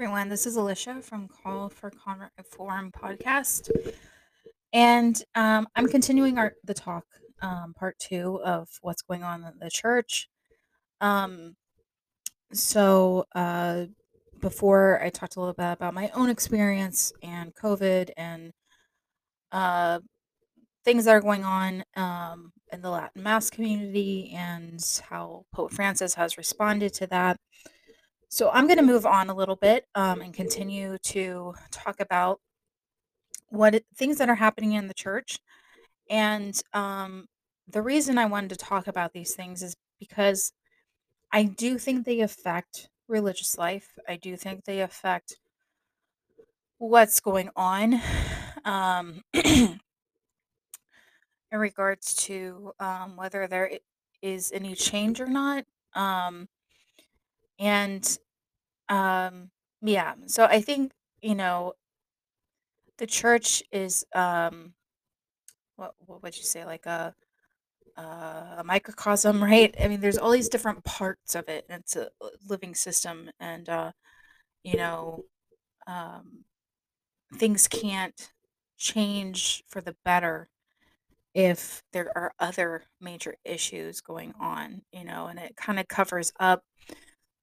everyone. This is Alicia from Call for Convent Reform podcast, and um, I'm continuing our the talk, um, part two of what's going on in the church. Um, so uh, before I talked a little bit about my own experience and COVID and uh, things that are going on um, in the Latin Mass community and how Pope Francis has responded to that. So I'm going to move on a little bit um, and continue to talk about what things that are happening in the church. And um, the reason I wanted to talk about these things is because I do think they affect religious life. I do think they affect what's going on um, in regards to um, whether there is any change or not. And um, yeah, so I think, you know, the church is um, what what would you say, like a uh, a microcosm, right? I mean, there's all these different parts of it, and it's a living system, and uh, you know, um, things can't change for the better if there are other major issues going on, you know, and it kind of covers up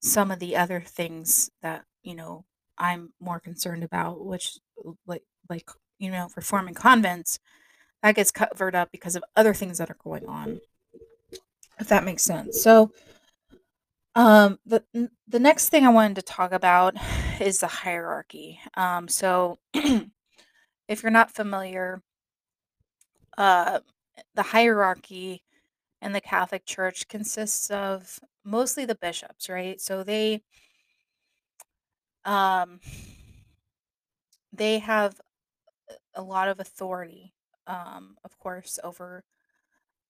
some of the other things that, you know, I'm more concerned about, which like like, you know, reforming convents, that gets covered up because of other things that are going on, if that makes sense. So, um, the the next thing I wanted to talk about is the hierarchy. Um, so if you're not familiar, uh, the hierarchy in the Catholic Church consists of mostly the bishops, right? So they um they have a lot of authority, um, of course, over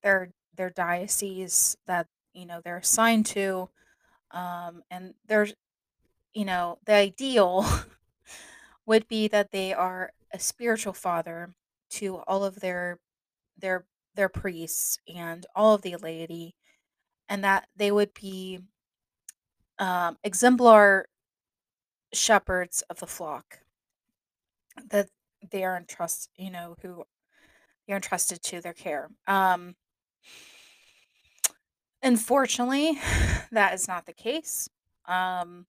their their diocese that you know they're assigned to, um, and there's you know the ideal would be that they are a spiritual father to all of their their their priests and all of the laity, and that they would be um, exemplar shepherds of the flock that they are entrust you know who you're entrusted to their care. Um, unfortunately, that is not the case. Um,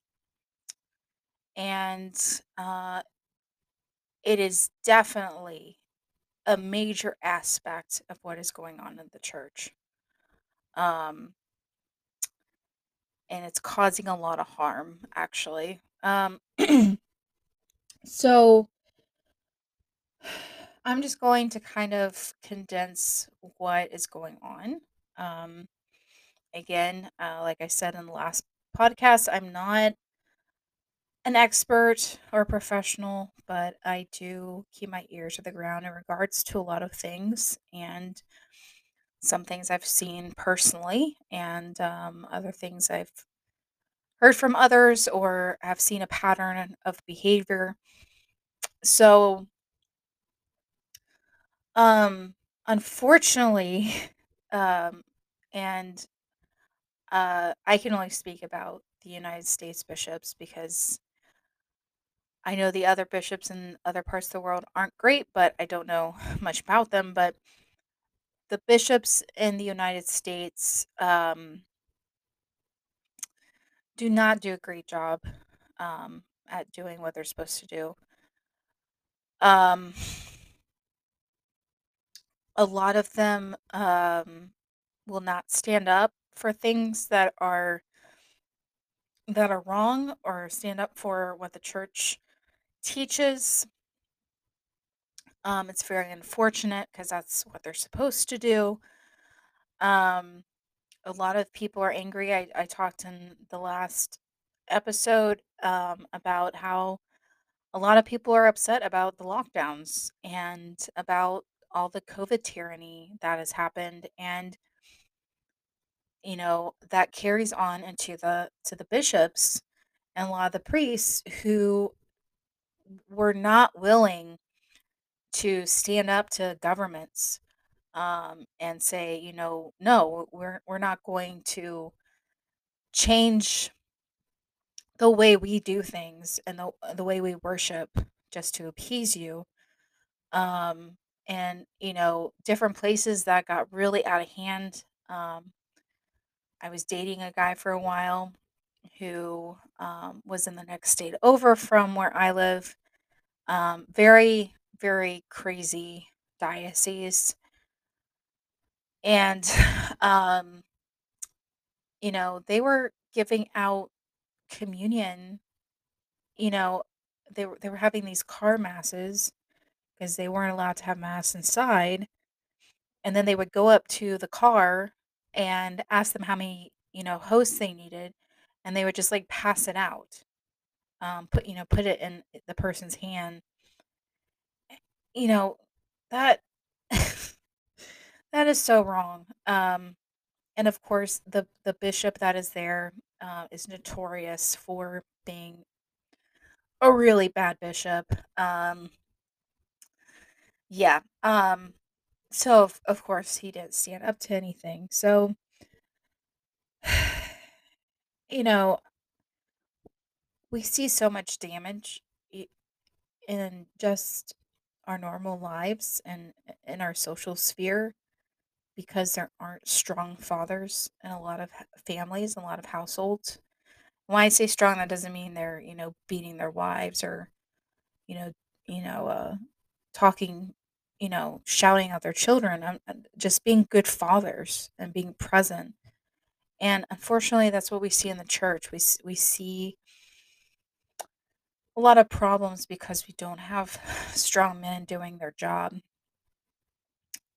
and uh, it is definitely a major aspect of what is going on in the church. Um, and it's causing a lot of harm, actually. Um, so I'm just going to kind of condense what is going on. Um, again, uh, like I said in the last podcast, I'm not an expert or a professional, but I do keep my ear to the ground in regards to a lot of things and some things I've seen personally and um, other things I've heard from others or have seen a pattern of behavior. So, um, unfortunately, um, and uh, I can only speak about the United States bishops because I know the other bishops in other parts of the world aren't great, but I don't know much about them. But the bishops in the United States um, do not do a great job um, at doing what they're supposed to do. Um, a lot of them um, will not stand up for things that are that are wrong or stand up for what the church teaches. Um, it's very unfortunate because that's what they're supposed to do. Um, a lot of people are angry. I, I talked in the last episode um, about how a lot of people are upset about the lockdowns and about all the COVID tyranny that has happened. And, you know, that carries on into the to the bishops and a lot of the priests who were not willing to stand up to governments um, and say, you know, no, we're we're not going to change the way we do things and the the way we worship just to appease you. Um, and you know, different places that got really out of hand. Um, I was dating a guy for a while who um, was in the next state over from where I live. Um, very, very crazy diocese. And, um, you know, they were giving out communion, you know, they were they were having these car masses because they weren't allowed to have mass inside. And then they would go up to the car and ask them how many, you know, hosts they needed, and they would just like pass it out. Um, put you know, put it in the person's hand. You know, that that is so wrong. Um, and of course, the the bishop that is there uh, is notorious for being a really bad bishop. Um, yeah. Um, so of, of course he didn't stand up to anything. So you know, we see so much damage in just our normal lives and in our social sphere because there aren't strong fathers in a lot of families, a lot of households. When I say strong, that doesn't mean they're, you know, beating their wives or, you know, you know, uh, talking, you know, shouting at their children. Um, uh, just being good fathers and being present. And unfortunately, that's what we see in the church. We we see a lot of problems because we don't have strong men doing their job.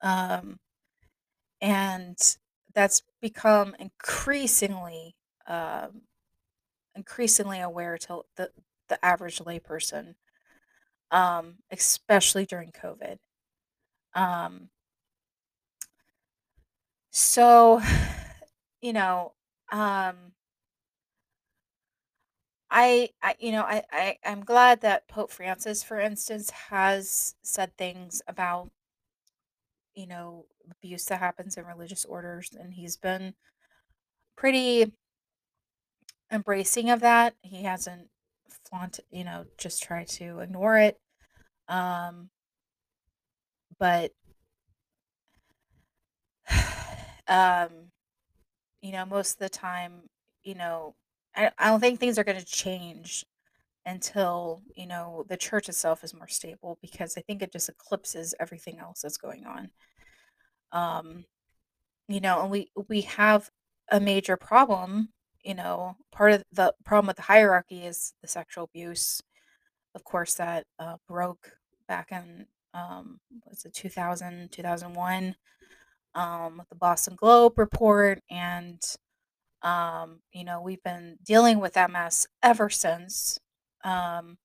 Um, and that's become increasingly um, increasingly aware to the the average layperson, um, especially during COVID. Um, so, you know, um, I, I, you know, I, I, I'm glad that Pope Francis, for instance, has said things about, you know, abuse that happens in religious orders, and he's been pretty embracing of that. He hasn't flaunt, you know, just tried to ignore it. Um, but um, you know, most of the time, you know, I, I don't think things are going to change until, you know, the church itself is more stable because I think it just eclipses everything else that's going on. Um, you know, and we we have a major problem, you know, part of the problem with the hierarchy is the sexual abuse of course, that uh, broke back in um, was it 2000, 2001, um, the Boston Globe report, and um, you know we've been dealing with MS ever since. Um,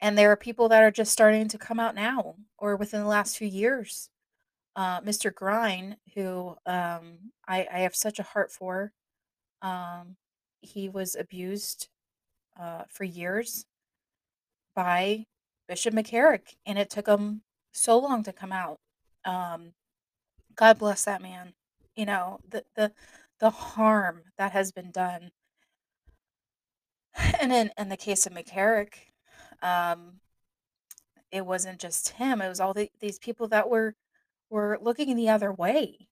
and there are people that are just starting to come out now, or within the last few years. Uh, Mr. Grein, who um, I, I have such a heart for, um, he was abused uh, for years by Bishop McCarrick, and it took him so long to come out. Um, God bless that man. You know, the the the harm that has been done. And in in the case of McCarrick, um, it wasn't just him, it was all the, these people that were were looking the other way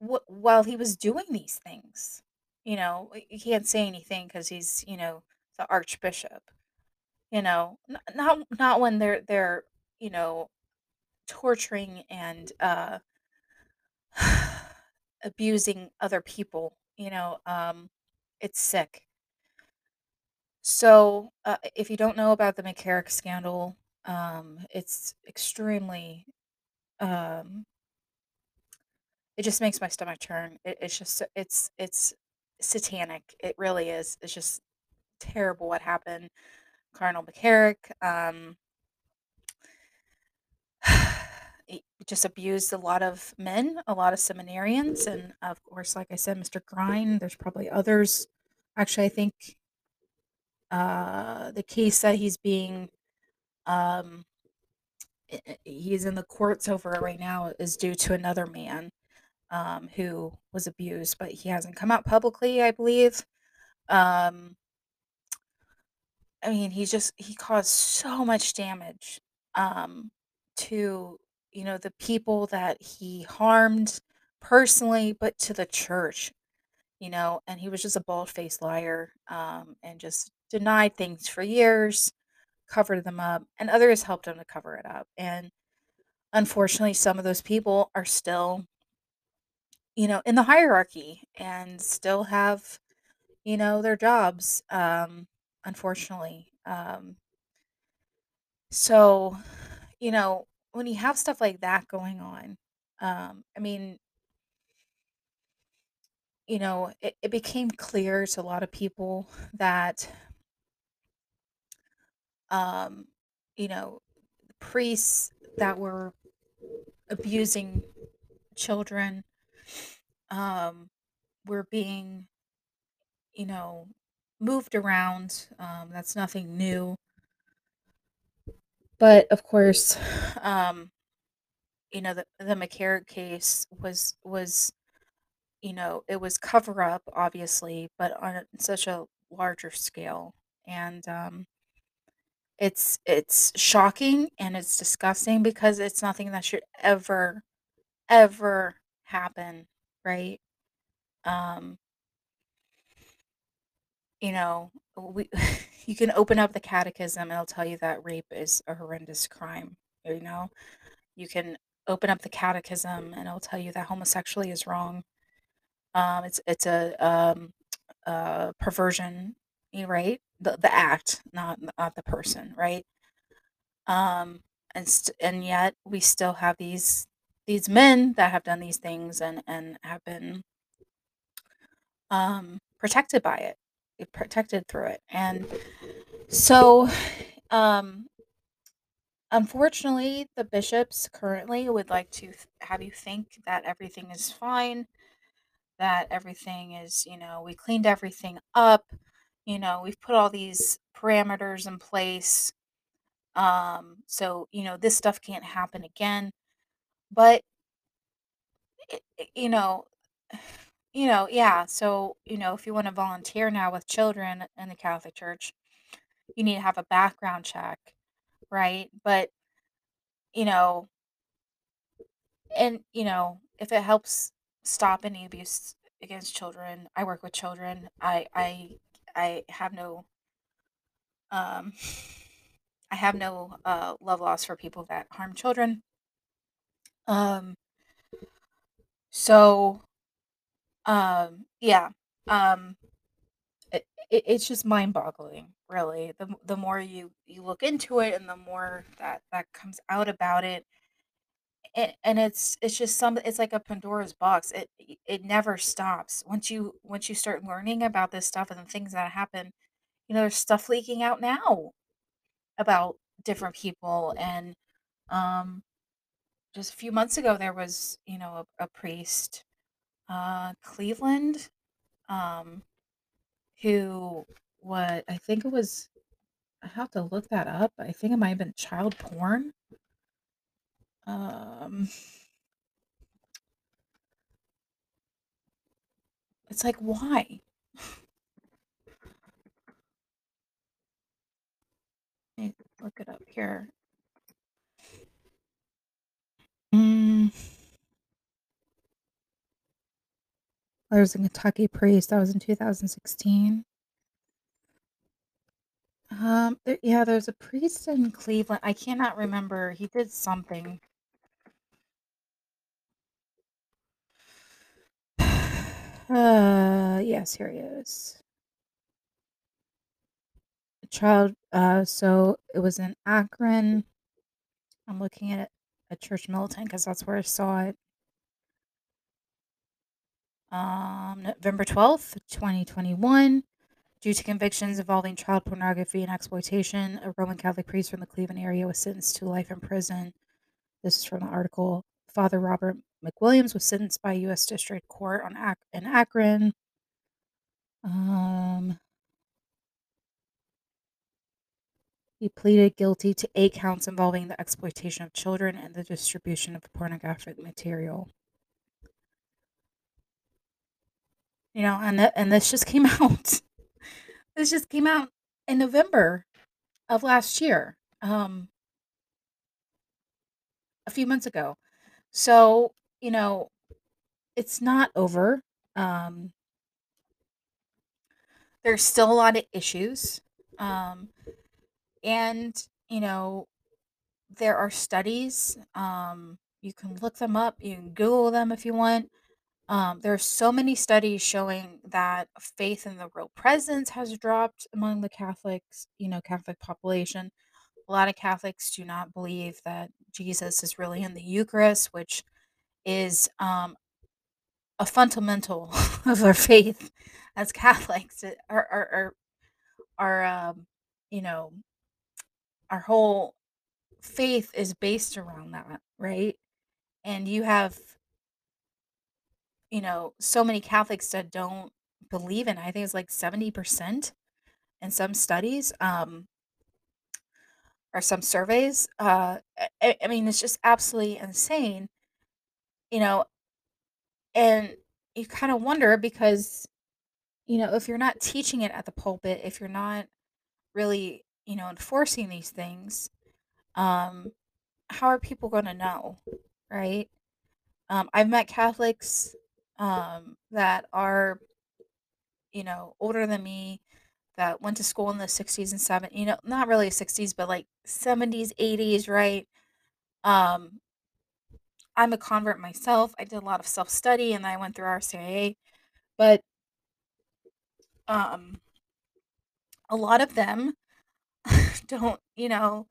wh- while he was doing these things. You know, he can't say anything because he's, you know, the archbishop. You know, not not when they're they're you know torturing and uh abusing other people you know um it's sick. So uh, if you don't know about the mccarrick scandal um it's extremely um it just makes my stomach turn. It, it's just it's it's satanic. It really is. It's just terrible what happened. Cardinal mccarrick um he just abused a lot of men, a lot of seminarians, and of course, like I said, Mr. Grein. There's probably others. Actually, I think uh, the case that he's being um, i- i- he's in the courts over it right now is due to another man um, who was abused, but he hasn't come out publicly, I believe. Um, I mean, he just he caused so much damage, um, to, you know, the people that he harmed personally, but to the church, you know, and he was just a bald-faced liar, um, and just denied things for years, covered them up, and others helped him to cover it up, and unfortunately, some of those people are still you know, in the hierarchy and still have, you know, their jobs, um, unfortunately, um So, you know, when you have stuff like that going on, um, I mean, you know, it, it became clear to a lot of people that, um, you know, priests that were abusing children um, were being, you know, moved around. Um, that's nothing new. But of course, um, you know, the, the McCarrick case was was you know, it was cover up, obviously, but on a- such a larger scale. And um, it's it's shocking and it's disgusting because it's nothing that should ever ever happen, right? Um, you know, we you can open up the catechism and it'll tell you that rape is a horrendous crime. You know, you can open up the catechism and it'll tell you that homosexuality is wrong. Um, it's it's a um, uh, perversion, right? The the act, not not the person, right? Um, and st- and yet we still have these these men that have done these things and and have been um protected by it, eh, protected through it, and so um unfortunately the bishops currently would like to th- have you think that everything is fine that everything is, you know, we cleaned everything up. You know, we've put all these parameters in place. Um, so, you know, this stuff can't happen again. But, it, it- you know, you know, yeah. So, you know, if you want to volunteer now with children in the Catholic Church, you need to have a background check, right? But, you know, and, you know, if it helps stop any abuse against children, I work with children. I, I, I have no Um, I have no uh, love loss for people that harm children. Um, so um, yeah, um, it, it, it's just mind boggling, really. The the more you you look into it, and the more that that comes out about it, and, and it's it's just some it's like a Pandora's box. It it never stops. Once you once you start learning about this stuff and the things that happen, you know, there's stuff leaking out now about different people and um just a few months ago there was you know a, a priest uh cleveland um who what i think it was i have to look that up i think it might have been child porn. Um it's like why? Look it up here. Mm, there was a kentucky priest that was in 2016 um there, yeah there's a priest in cleveland i cannot remember he did something uh yes here he is A child uh so it was in Akron. I'm looking at a church militant because that's where I saw it. Um November 12th, 2021. Due to convictions involving child pornography and exploitation, a Roman Catholic priest from the Cleveland area was sentenced to life in prison. This is from the article. Father Robert McWilliams was sentenced by U.S. District Court on Ac- in Akron. Um, He pleaded guilty to eight counts involving the exploitation of children and the distribution of pornographic material. You know, and th- and this just came out. this just came out in November. of last year, um a few months ago. So, you know, it's not over. Um, there's still a lot of issues. Um, and, you know, there are studies. Um, you can look them up, you can Google them if you want. Um, there are so many studies showing that faith in the real presence has dropped among the Catholics, you know, Catholic population. A lot of Catholics do not believe that Jesus is really in the Eucharist, which is um, a fundamental of our faith as Catholics. Our our our, our um, you know, our whole faith is based around that, right? And you have, you know, so many Catholics that don't believe in. it. I think it's like 70% in some studies, um, or some surveys. Uh, I, I mean, it's just absolutely insane, you know, and you kind of wonder because, you know, if you're not teaching it at the pulpit, if you're not really, you know, enforcing these things, um, how are people going to know, right? Um, I've met Catholics um, that are, you know, older than me that went to school in the 60s and 70s, you know, not really 60s, but like 70s, 80s, right? Um, I'm a convert myself. I did a lot of self study and I went through RCIA, but um, a lot of them don't, you know,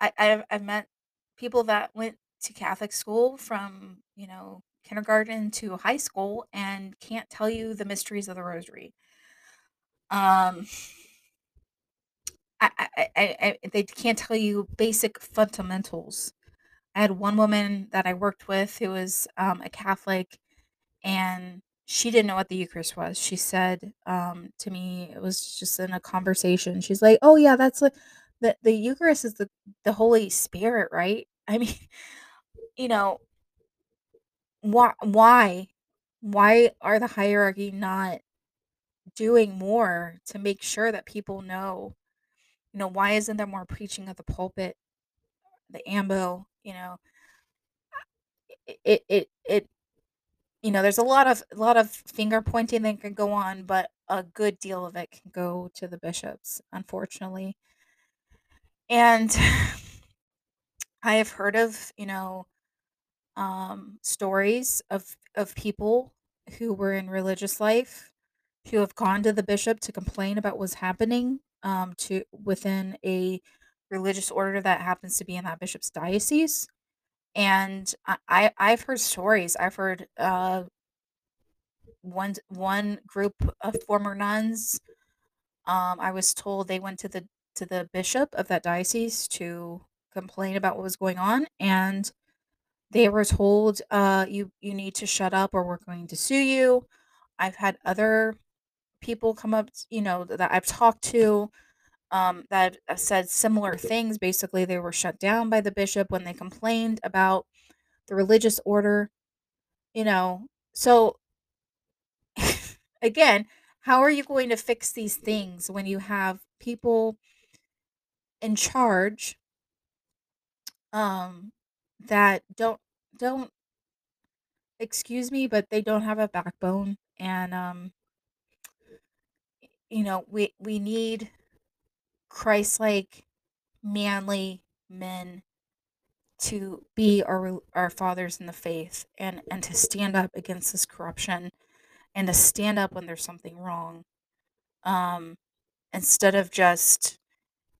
I I've I've met people that went to Catholic school from, you know, kindergarten to high school and can't tell you the mysteries of the rosary. Um, I I I they can't tell you basic fundamentals. I had one woman that I worked with who was, um, a Catholic, and she didn't know what the Eucharist was. She said, um, to me it was just in a conversation, she's like, "Oh, yeah, that's like the the Eucharist is the the Holy Spirit, right?" I mean, you know, why why why are the hierarchy not doing more to make sure that people know you know why isn't there more preaching at the pulpit the ambo you know? It it it, you know there's a lot of a lot of finger pointing that can go on but a good deal of it can go to the bishops unfortunately. And i have heard of you know um stories of of people who were in religious life who have gone to the bishop to complain about what's happening um, to within a religious order that happens to be in that bishop's diocese. And I, I've heard stories. I've heard uh, one one group of former nuns. Um, I was told they went to the to the bishop of that diocese to complain about what was going on, and they were told, uh, "You you need to shut up, or we're going to sue you." I've had other people come up, you know, that I've talked to um, that have said similar things. Basically, they were shut down by the bishop when they complained about the religious order, you know. So, again, how are you going to fix these things when you have people in charge um, that don't don't excuse me, but they don't have a backbone and um, you know, we we need Christ-like manly men to be our our fathers in the faith and and to stand up against this corruption and to stand up when there's something wrong um instead of just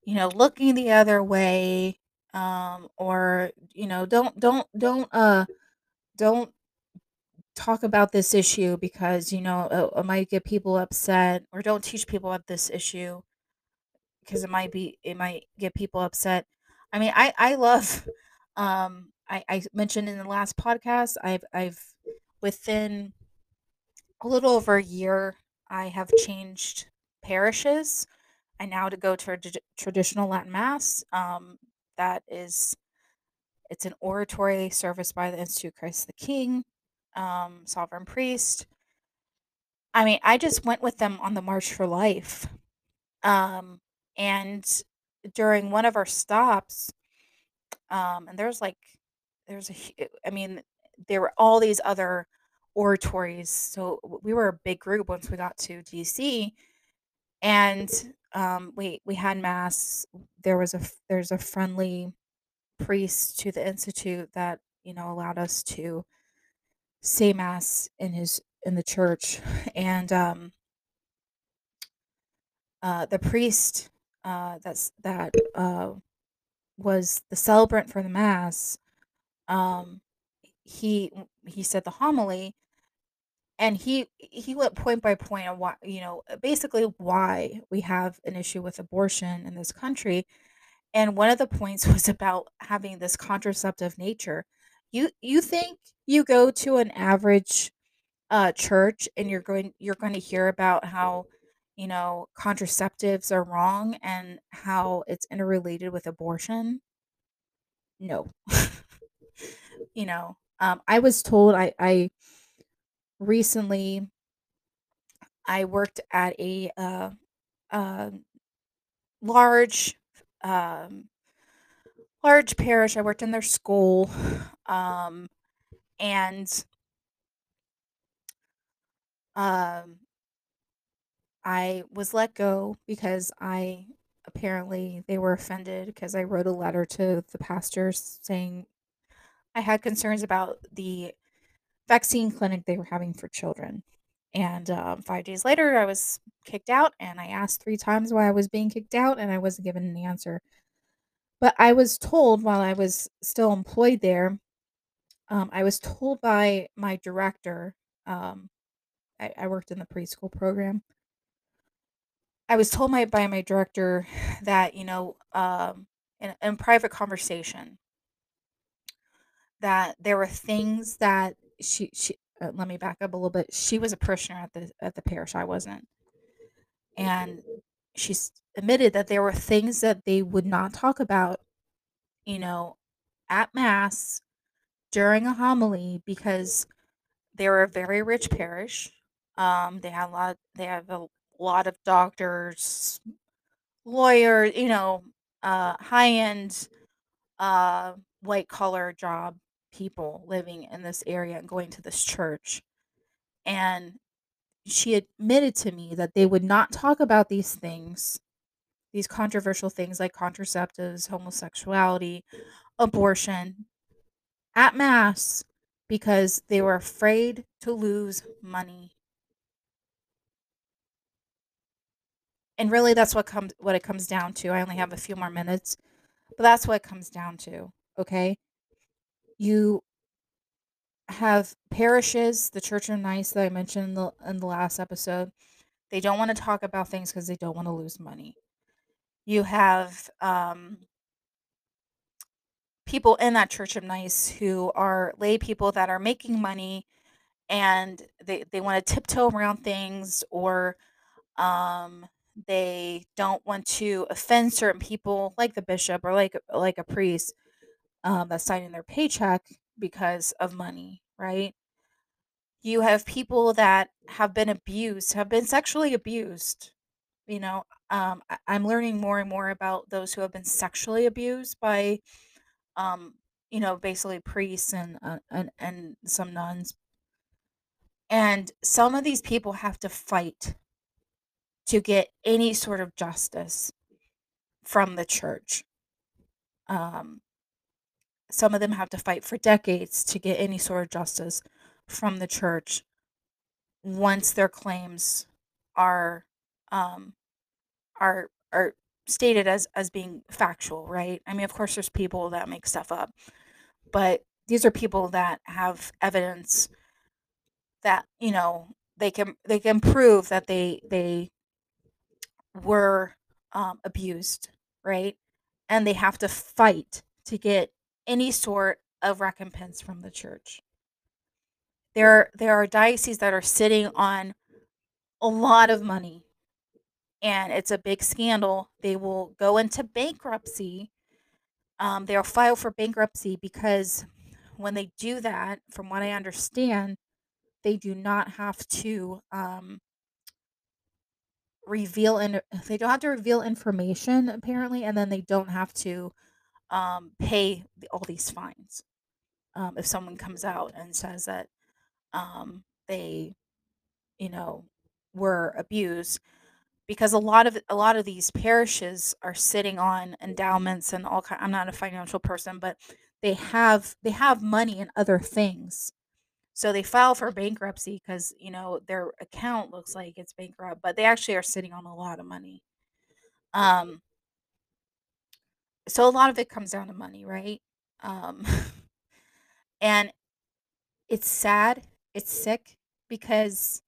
you know looking the other way um or you know don't don't don't uh don't talk about this issue because you know it, it might get people upset or don't teach people about this issue because it might be it might get people upset. I mean, I I love um I I mentioned in the last podcast I've I've within a little over a year I have changed parishes. I now to go to a trad- traditional Latin mass. Um that is it's an oratory service by the Institute Christ the King, um sovereign priest. I mean, I just went with them on the March for Life. Um and during one of our stops, um, and there's like there's a, I mean, there were all these other oratories, so we were a big group once we got to DC, and, um, we we had mass. There was a there's a friendly priest to the institute that, you know, allowed us to say mass in his in the church, and, um uh, the priest, uh, that's that, uh, was the celebrant for the mass, um, he he said the homily, and he he went point by point on why you know, uh, basically why we have an issue with abortion in this country, and one of the points was about having this contraceptive nature. You you think you go to an average uh, church and you're going you're going to hear about how you know contraceptives are wrong and how it's interrelated with abortion no you know um, i was told i i recently i worked at a uh, uh, large um, large parish i worked in their school um, and um, I was let go because I apparently they were offended because I wrote a letter to the pastors saying I had concerns about the vaccine clinic they were having for children. And um, five days later, I was kicked out, and I asked three times why I was being kicked out, and I wasn't given an answer. But I was told while I was still employed there, um, I was told by my director, um, I, I worked in the preschool program I was told my by my director that, you know, um, in in private conversation that there were things that she she uh, let me back up a little bit. She was a parishioner at the at the parish. I wasn't. And she admitted that there were things that they would not talk about, you know, at mass during a homily because they were a very rich parish. Um, they had a lot they have a lot of doctors, lawyers. you know, uh, high end, uh, white collar job people living in this area and going to this church. And she admitted to me that they would not talk about these things, these controversial things like contraceptives, homosexuality, abortion at Mass because they were afraid to lose money. And really, that's what comes what it comes down to. I only have a few more minutes, but that's what it comes down to. Okay. You have parishes, the Church of Nice that I mentioned in the, in the last episode. They don't want to talk about things because they don't want to lose money. You have um, people in that Church of Nice who are lay people that are making money and they, they want to tiptoe around things or um, they don't want to offend certain people like the bishop or like like a priest um, that's signing their paycheck because of money, right? You have people that have been abused, have been sexually abused. You know, um, I- I'm learning more and more about those who have been sexually abused by, um, you know, basically priests and uh, and and some nuns. And some of these people have to fight to get any sort of justice from the church. Um, some of them have to fight for decades to get any sort of justice from the church once their claims are um, are are stated as as being factual, right? I mean, of course, there's people that make stuff up, but these are people that have evidence that you know they can they can prove that they they were um, abused, right? And they have to fight to get any sort of recompense from the church. There there are dioceses that are sitting on a lot of money and it's a big scandal. They will go into bankruptcy. Um, they'll file for bankruptcy because when they do that, from what I understand, they do not have to um, reveal and they don't have to reveal information apparently, and then they don't have to um, pay the, all these fines um, if someone comes out and says that um, they, you know, were abused. Because a lot of a lot of these parishes are sitting on endowments and all kind. I'm not a financial person, but they have they have money in other things so they file for bankruptcy because, you know, their account looks like it's bankrupt, but they actually are sitting on a lot of money. Um, so a lot of it comes down to money, right? Um, and it's sad, it's sick because,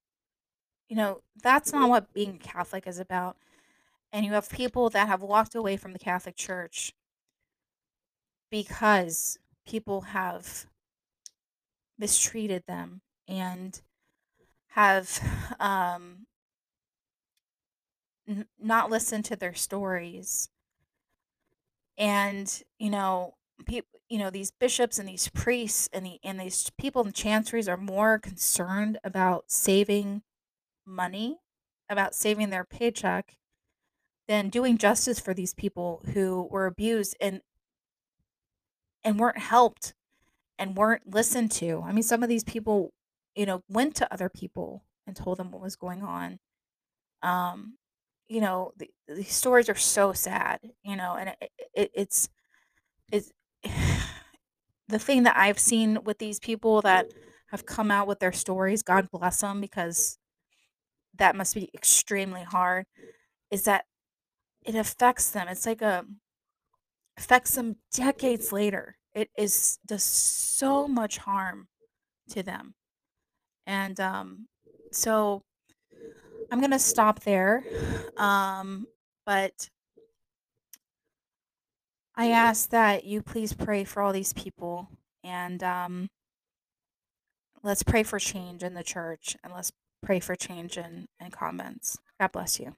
you know, that's not what being Catholic is about. And you have people that have walked away from the Catholic Church because people have mistreated them and have um, n- not listened to their stories and you know people you know these bishops and these priests and the and these people in the chanceries are more concerned about saving money about saving their paycheck than doing justice for these people who were abused and and weren't helped and weren't listened to. I mean, some of these people, you know, went to other people and told them what was going on. Um, you know, the, these stories are so sad, you know, and it, it, it's it's the thing that I've seen with these people that have come out with their stories. God bless them because that must be extremely hard. Is that it affects them? It's like a affects them decades later. It is does so much harm to them. And um, so I'm gonna stop there. Um, but I ask that you please pray for all these people and um, let's pray for change in the church and let's pray for change in, in convents. God bless you.